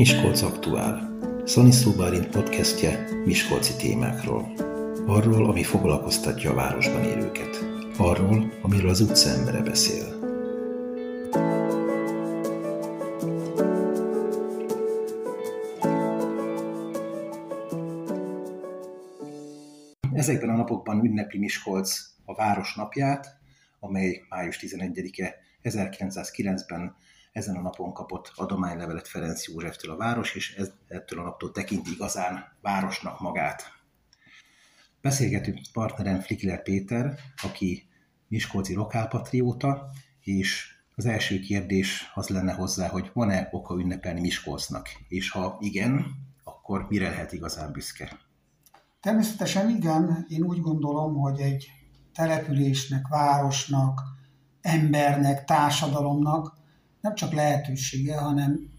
Miskolc Aktuál. Szani Szóbálint podcastje Miskolci témákról. Arról, ami foglalkoztatja a városban élőket. Arról, amiről az utca embere beszél. Ezekben a napokban ünnepli Miskolc a Városnapját, amely május 11-e 1909-ben ezen a napon kapott adománylevelet Ferenc Józseftől a város, és ez, ettől a naptól tekinti igazán városnak magát. Beszélgetünk partnerem Flikler Péter, aki Miskolci lokálpatrióta, és az első kérdés az lenne hozzá, hogy van-e oka ünnepelni Miskolcnak, és ha igen, akkor mire lehet igazán büszke? Természetesen igen, én úgy gondolom, hogy egy településnek, városnak, embernek, társadalomnak nem csak lehetősége, hanem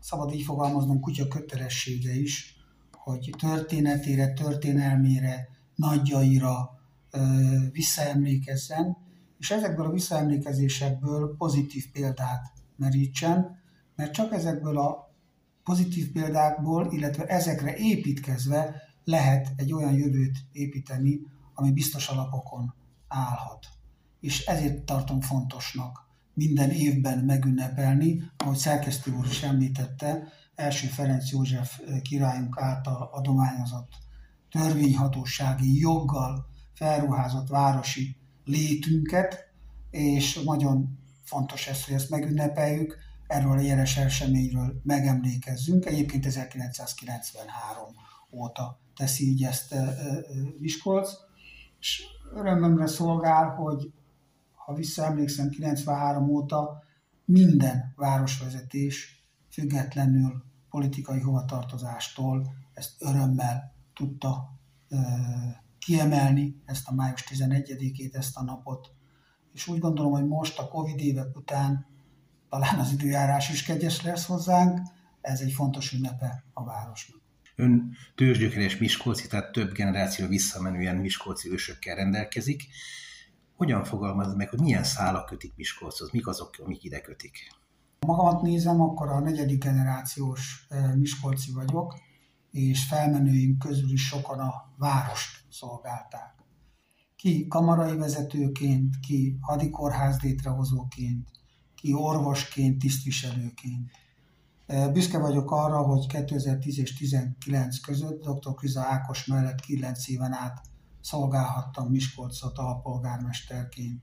szabad így fogalmaznom, kutya kötelessége is, hogy történetére, történelmére, nagyjaira visszaemlékezzen, és ezekből a visszaemlékezésekből pozitív példát merítsen, mert csak ezekből a pozitív példákból, illetve ezekre építkezve lehet egy olyan jövőt építeni, ami biztos alapokon állhat. És ezért tartom fontosnak minden évben megünnepelni, ahogy szerkesztő úr is említette, első Ferenc József királyunk által adományozott törvényhatósági joggal felruházott városi létünket, és nagyon fontos ez, hogy ezt megünnepeljük, erről a jeles eseményről megemlékezzünk. Egyébként 1993 óta teszi így ezt Miskolc, és örömömre szolgál, hogy ha visszaemlékszem, 93 óta minden városvezetés függetlenül politikai hovatartozástól ezt örömmel tudta ö, kiemelni, ezt a május 11-ét, ezt a napot. És úgy gondolom, hogy most a Covid évek után talán az időjárás is kegyes lesz hozzánk, ez egy fontos ünnepe a városnak. Ön tőzsgyökeres Miskolci, tehát több generáció visszamenően Miskolci ősökkel rendelkezik hogyan fogalmazod meg, hogy milyen szálak kötik Miskolchoz, mik azok, amik ide kötik? Magamat nézem, akkor a negyedik generációs Miskolci vagyok, és felmenőink közül is sokan a várost szolgálták. Ki kamarai vezetőként, ki hadikórház létrehozóként, ki orvosként, tisztviselőként. Büszke vagyok arra, hogy 2010 és 2019 között dr. Kriza Ákos mellett 9 éven át szolgálhattam Miskolcot alpolgármesterként.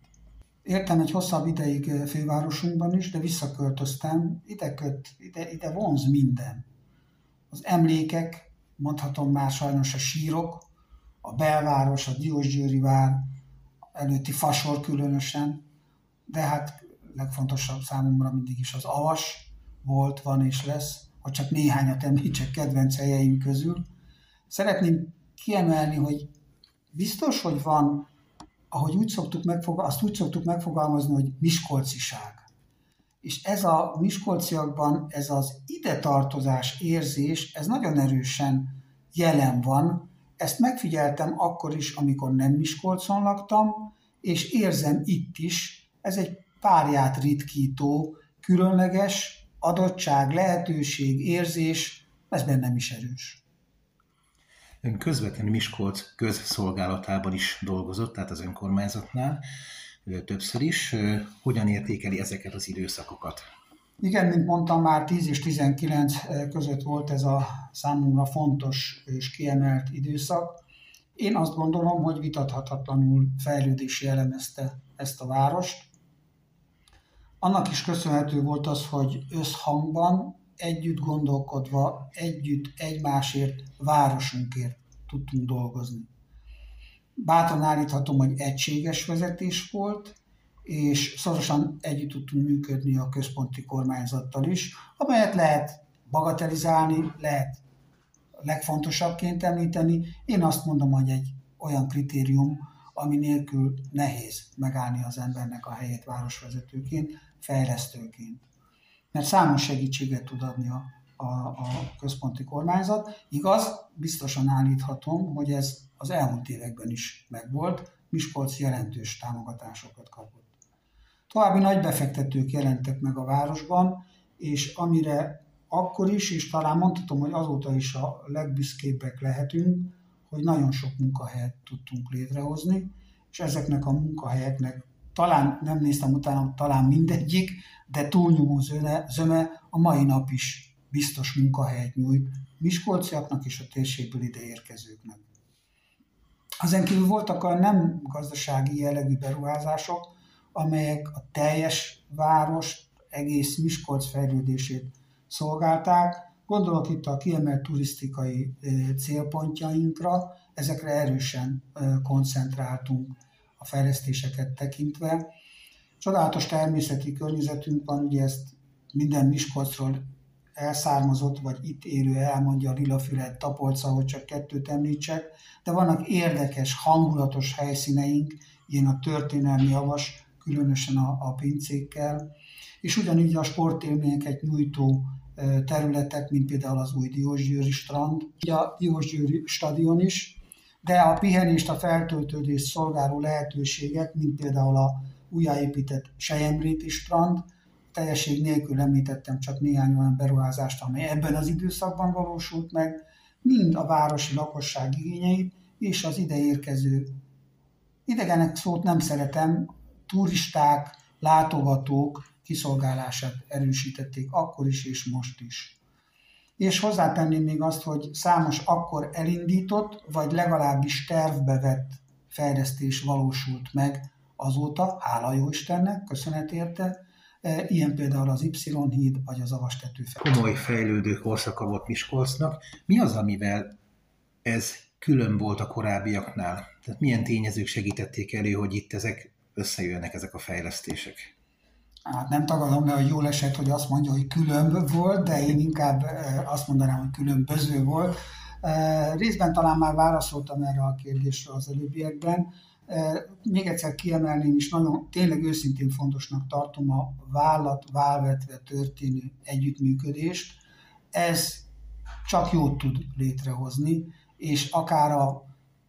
Éltem egy hosszabb ideig fővárosunkban is, de visszaköltöztem, ide, köt, ide, ide vonz minden. Az emlékek, mondhatom már sajnos a sírok, a belváros, a Diósgyőri vár, előtti fasor különösen, de hát legfontosabb számomra mindig is az avas volt, van és lesz, ha csak néhányat említsek kedvenc helyeim közül. Szeretném kiemelni, hogy biztos, hogy van, ahogy úgy szoktuk megfogal, azt úgy szoktuk megfogalmazni, hogy miskolciság. És ez a miskolciakban, ez az ide tartozás érzés, ez nagyon erősen jelen van. Ezt megfigyeltem akkor is, amikor nem Miskolcon laktam, és érzem itt is, ez egy párját ritkító, különleges adottság, lehetőség, érzés, ez bennem is erős. Ön közvetlenül Miskolc közszolgálatában is dolgozott, tehát az önkormányzatnál többször is. Hogyan értékeli ezeket az időszakokat? Igen, mint mondtam, már 10 és 19 között volt ez a számomra fontos és kiemelt időszak. Én azt gondolom, hogy vitathatatlanul fejlődési elemezte ezt a várost. Annak is köszönhető volt az, hogy összhangban együtt gondolkodva, együtt egymásért, városunkért tudtunk dolgozni. Bátran állíthatom, hogy egységes vezetés volt, és szorosan együtt tudtunk működni a központi kormányzattal is, amelyet lehet bagatelizálni, lehet legfontosabbként említeni. Én azt mondom, hogy egy olyan kritérium, ami nélkül nehéz megállni az embernek a helyét városvezetőként, fejlesztőként mert számos segítséget tud adni a, a, a központi kormányzat. Igaz, biztosan állíthatom, hogy ez az elmúlt években is megvolt, Miskolc jelentős támogatásokat kapott. További nagy befektetők jelentek meg a városban, és amire akkor is, és talán mondhatom, hogy azóta is a legbüszkébbek lehetünk, hogy nagyon sok munkahelyet tudtunk létrehozni, és ezeknek a munkahelyeknek talán nem néztem utána, talán mindegyik, de túlnyomó zöme, zöme a mai nap is biztos munkahelyet nyújt miskolciaknak és a térségből ide érkezőknek. Ezen kívül voltak a nem gazdasági jellegű beruházások, amelyek a teljes város, egész Miskolc fejlődését szolgálták. Gondolok itt a kiemelt turisztikai célpontjainkra, ezekre erősen koncentráltunk a fejlesztéseket tekintve. Csodálatos természeti környezetünk van, ugye ezt minden Miskolcról elszármazott, vagy itt élő elmondja a Lilafület, Tapolca, hogy csak kettőt említsek, de vannak érdekes, hangulatos helyszíneink, ilyen a történelmi javas, különösen a, a pincékkel, és ugyanígy a sportélményeket nyújtó területek, mint például az új Diósgyőri strand, a Diósgyőri stadion is, de a pihenést, a feltöltődést szolgáló lehetőségek, mint például a újjáépített Sejemréti strand, teljesség nélkül említettem csak néhány olyan beruházást, amely ebben az időszakban valósult meg, mind a városi lakosság igényeit és az ide érkező idegenek szót nem szeretem, turisták, látogatók kiszolgálását erősítették akkor is és most is. És hozzátenném még azt, hogy számos akkor elindított, vagy legalábbis tervbe vett fejlesztés valósult meg azóta, hála jó Istennek, köszönet érte, e, ilyen például az Y-híd, vagy az Avastető. Komoly fejlődő korszaka volt Miskolcnak. Mi az, amivel ez külön volt a korábbiaknál? Tehát milyen tényezők segítették elő, hogy itt ezek összejönnek, ezek a fejlesztések? Hát nem tagadom le, hogy jól esett, hogy azt mondja, hogy különb volt, de én inkább azt mondanám, hogy különböző volt. Részben talán már válaszoltam erre a kérdésre az előbbiekben. Még egyszer kiemelném is, nagyon tényleg őszintén fontosnak tartom a vállat válvetve történő együttműködést. Ez csak jót tud létrehozni, és akár a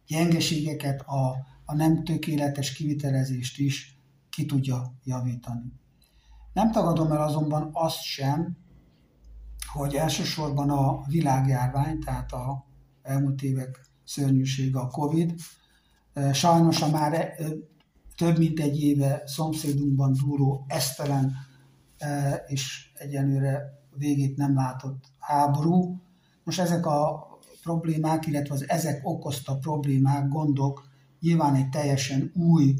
gyengeségeket, a, a nem tökéletes kivitelezést is ki tudja javítani. Nem tagadom el azonban azt sem, hogy elsősorban a világjárvány, tehát a elmúlt évek szörnyűsége, a Covid, sajnos a már több mint egy éve szomszédunkban duró esztelen és egyenlőre végét nem látott háború. Most ezek a problémák, illetve az ezek okozta problémák, gondok nyilván egy teljesen új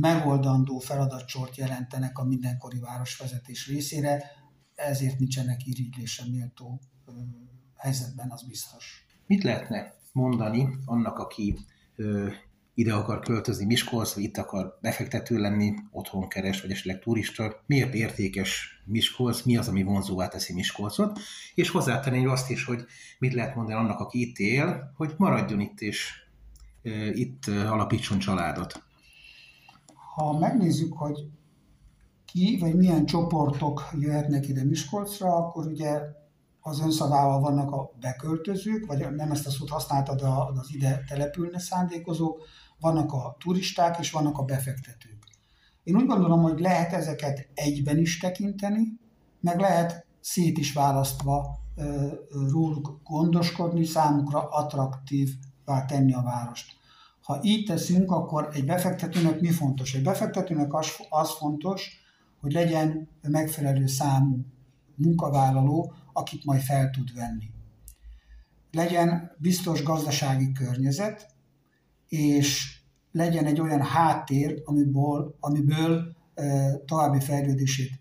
megoldandó feladatsort jelentenek a mindenkori városvezetés részére, ezért nincsenek irigylésre méltó helyzetben, az biztos. Mit lehetne mondani annak, aki ö, ide akar költözni Miskolc, vagy itt akar befektető lenni, otthon keres, vagy esetleg turista, miért értékes Miskolc, mi az, ami vonzóvá teszi Miskolcot, és hozzátenni azt is, hogy mit lehet mondani annak, aki itt él, hogy maradjon itt, és ö, itt alapítson családot. Ha megnézzük, hogy ki vagy milyen csoportok jöhetnek ide Miskolcra, akkor ugye az önszavával vannak a beköltözők, vagy nem ezt a szót használtad, az ide települne szándékozók, vannak a turisták, és vannak a befektetők. Én úgy gondolom, hogy lehet ezeket egyben is tekinteni, meg lehet szét is választva róluk gondoskodni, számukra attraktívvá tenni a várost. Ha így teszünk, akkor egy befektetőnek mi fontos? Egy befektetőnek az, az fontos, hogy legyen megfelelő számú munkavállaló, akit majd fel tud venni. Legyen biztos gazdasági környezet, és legyen egy olyan háttér, amiből, amiből további fejlődését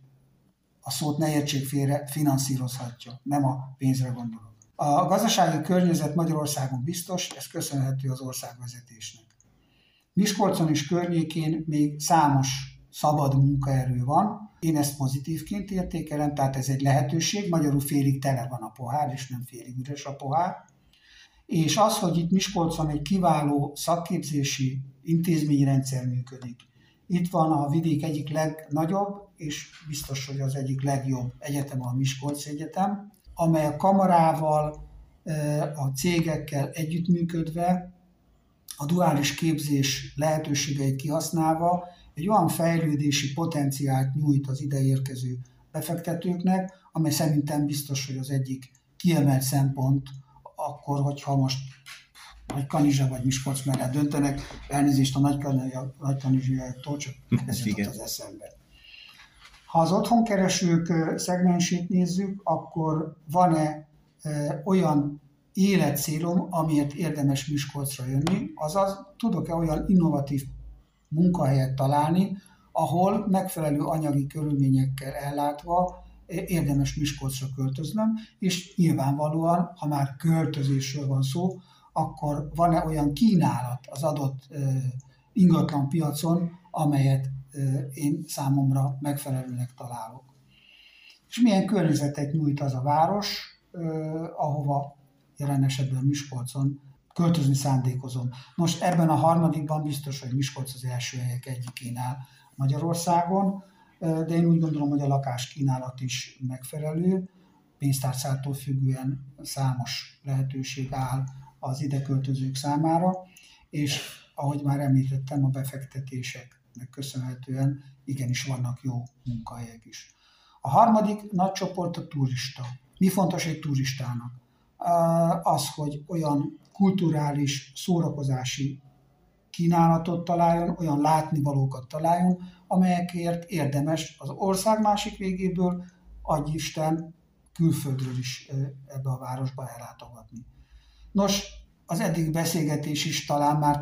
a szót ne értsék félre, finanszírozhatja. Nem a pénzre gondolok. A gazdasági környezet Magyarországon biztos, ez köszönhető az országvezetésnek. Miskolcon és környékén még számos szabad munkaerő van. Én ezt pozitívként értékelem, tehát ez egy lehetőség, magyarul félig tele van a pohár, és nem félig üres a pohár. És az, hogy itt Miskolcon egy kiváló szakképzési intézményrendszer működik. Itt van a vidék egyik legnagyobb, és biztos, hogy az egyik legjobb egyetem a Miskolc Egyetem, amely a kamarával, a cégekkel együttműködve, a duális képzés lehetőségeit kihasználva egy olyan fejlődési potenciált nyújt az ideérkező befektetőknek, amely szerintem biztos, hogy az egyik kiemelt szempont akkor, hogyha most nagy Kanizsa vagy Miskolc mellett döntenek, elnézést a nagy, nagy Kanizsiaktól, csak ez jutott az eszembe. Ha az otthonkeresők szegmensét nézzük, akkor van-e olyan életcélom, amiért érdemes Miskolcra jönni, azaz tudok-e olyan innovatív munkahelyet találni, ahol megfelelő anyagi körülményekkel ellátva érdemes Miskolcra költöznöm, és nyilvánvalóan, ha már költözésről van szó, akkor van-e olyan kínálat az adott ingatlan piacon, amelyet én számomra megfelelőnek találok. És milyen környezetet nyújt az a város, ahova jelen esetben Miskolcon költözni szándékozom. Nos, ebben a harmadikban biztos, hogy Miskolc az első helyek egyikén Magyarországon, de én úgy gondolom, hogy a lakáskínálat is megfelelő, pénztárcától függően számos lehetőség áll az ide költözők számára, és ahogy már említettem, a befektetéseknek köszönhetően igenis vannak jó munkahelyek is. A harmadik nagy csoport a turista. Mi fontos egy turistának? Az, hogy olyan kulturális, szórakozási kínálatot találjon, olyan látnivalókat találjon, amelyekért érdemes az ország másik végéből, adj Isten, külföldről is ebbe a városba ellátogatni. Nos, az eddig beszélgetés is talán már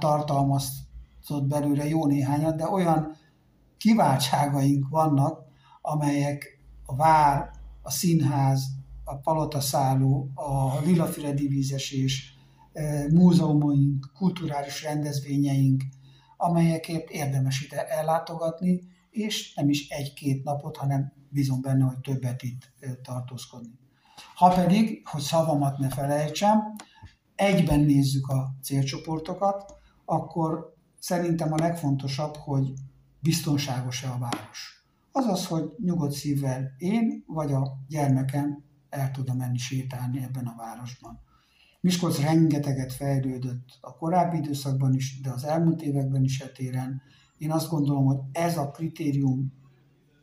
tartalmazott belőle jó néhányat, de olyan kiváltságaink vannak, amelyek a vár, a színház, a palotaszálló, a Lilafüre divízesés, e, múzeumaink, kulturális rendezvényeink, amelyekért érdemes ide ellátogatni, és nem is egy-két napot, hanem bízom benne, hogy többet itt e, tartózkodni. Ha pedig, hogy szavamat ne felejtsem, egyben nézzük a célcsoportokat, akkor szerintem a legfontosabb, hogy biztonságos-e a város. Azaz, hogy nyugodt szívvel én vagy a gyermekem el tudom menni sétálni ebben a városban. Miskolc rengeteget fejlődött a korábbi időszakban is, de az elmúlt években is etéren. Én azt gondolom, hogy ez a kritérium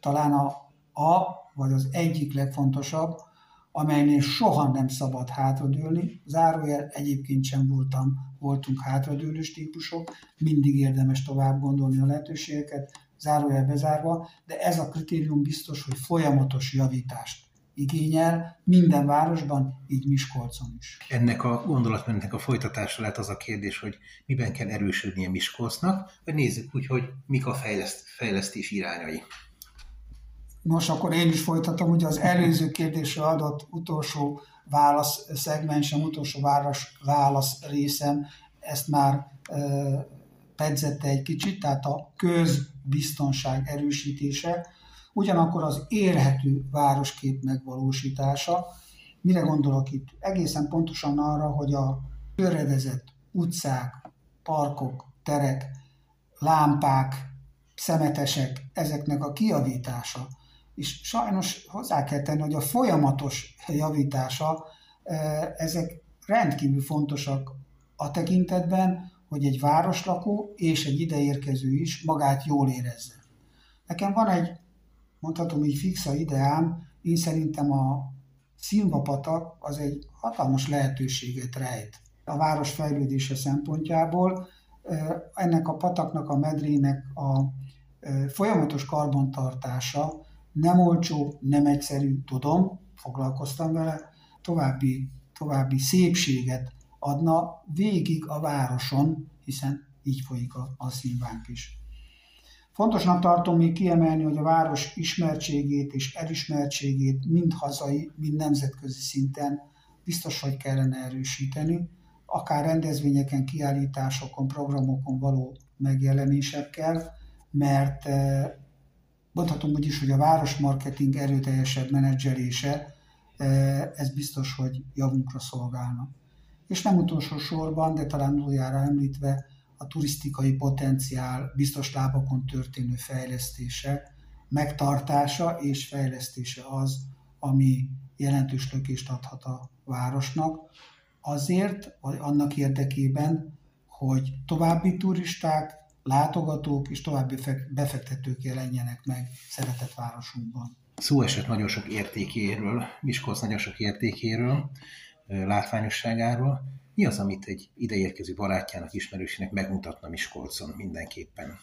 talán a, a vagy az egyik legfontosabb, amelynél soha nem szabad hátradőlni. Zárójel egyébként sem voltam, voltunk hátradőlős típusok, mindig érdemes tovább gondolni a lehetőségeket, zárójel bezárva, de ez a kritérium biztos, hogy folyamatos javítást igényel minden városban, így Miskolcon is. Ennek a gondolatmenetnek a folytatása lehet az a kérdés, hogy miben kell erősödnie Miskolcnak, vagy nézzük úgy, hogy mik a fejleszt, fejlesztés irányai. Nos, akkor én is folytatom, ugye az előző kérdésre adott utolsó válasz szegmensem, utolsó válasz, válasz részem, ezt már e, pedzette egy kicsit, tehát a közbiztonság erősítése, ugyanakkor az érhető városkép megvalósítása. Mire gondolok itt? Egészen pontosan arra, hogy a töredezett utcák, parkok, terek, lámpák, szemetesek, ezeknek a kiavítása, és sajnos hozzá kell tenni, hogy a folyamatos javítása, e, ezek rendkívül fontosak a tekintetben, hogy egy városlakó és egy ideérkező is magát jól érezze. Nekem van egy, mondhatom így fixa ideám, én szerintem a Szilvapatak az egy hatalmas lehetőséget rejt a város fejlődése szempontjából. E, ennek a pataknak, a medrének a e, folyamatos karbantartása nem olcsó, nem egyszerű, tudom, foglalkoztam vele, további, további szépséget adna végig a városon, hiszen így folyik a, a színvánk is. Fontosnak tartom még kiemelni, hogy a város ismertségét és elismertségét mind hazai, mind nemzetközi szinten biztos, hogy kellene erősíteni, akár rendezvényeken, kiállításokon, programokon való megjelenésekkel, mert eh, mondhatom úgy is, hogy a városmarketing erőteljesebb menedzselése, e, ez biztos, hogy javunkra szolgálna. És nem utolsó sorban, de talán újjára említve, a turisztikai potenciál biztos lábakon történő fejlesztése, megtartása és fejlesztése az, ami jelentős lökést adhat a városnak, azért, vagy annak érdekében, hogy további turisták, látogatók és további befektetők jelenjenek meg szeretett városunkban. Szó esett nagyon sok értékéről, Miskolc nagyon sok értékéről, látványosságáról. Mi az, amit egy ideérkező barátjának, ismerősének megmutatna Miskolcon mindenképpen?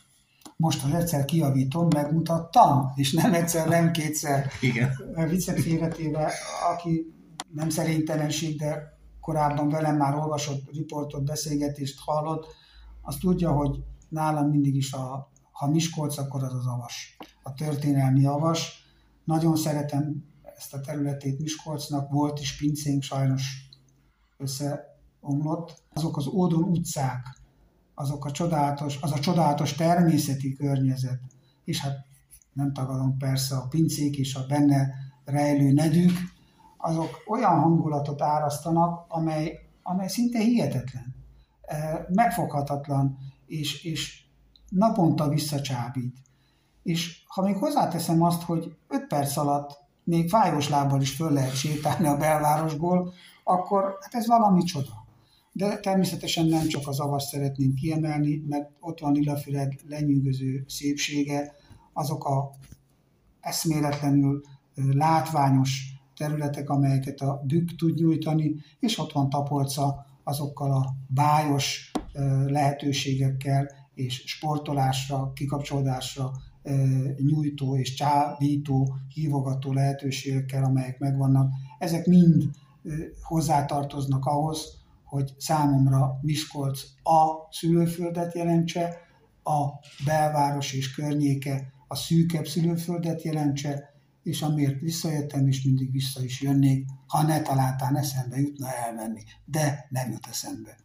Most az egyszer kiavítom, megmutattam, és nem egyszer, nem kétszer. Igen. Viccet félretéve, aki nem szerintelenség, de korábban velem már olvasott riportot, beszélgetést hallott, az tudja, hogy nálam mindig is a, ha Miskolc, akkor az az avas. A történelmi avas. Nagyon szeretem ezt a területét Miskolcnak, volt is pincénk, sajnos összeomlott. Azok az Ódon utcák, azok a csodálatos, az a csodálatos természeti környezet, és hát nem tagadom persze a pincék és a benne rejlő nedűk, azok olyan hangulatot árasztanak, amely, amely szinte hihetetlen, e, megfoghatatlan, és, és naponta visszacsábít. És ha még hozzáteszem azt, hogy 5 perc alatt még fájós lábbal is föl lehet sétálni a belvárosból, akkor hát ez valami csoda. De természetesen nem csak az avas szeretnénk kiemelni, mert ott van Lillafüred lenyűgöző szépsége, azok a eszméletlenül látványos területek, amelyeket a dükk tud nyújtani, és ott van Tapolca azokkal a bájos lehetőségekkel és sportolásra, kikapcsolódásra nyújtó és csábító, hívogató lehetőségekkel, amelyek megvannak. Ezek mind hozzátartoznak ahhoz, hogy számomra Miskolc a szülőföldet jelentse, a belváros és környéke a szűkebb szülőföldet jelentse, és amiért visszajöttem, és mindig vissza is jönnék, ha ne találtán eszembe jutna elvenni. De nem jut eszembe.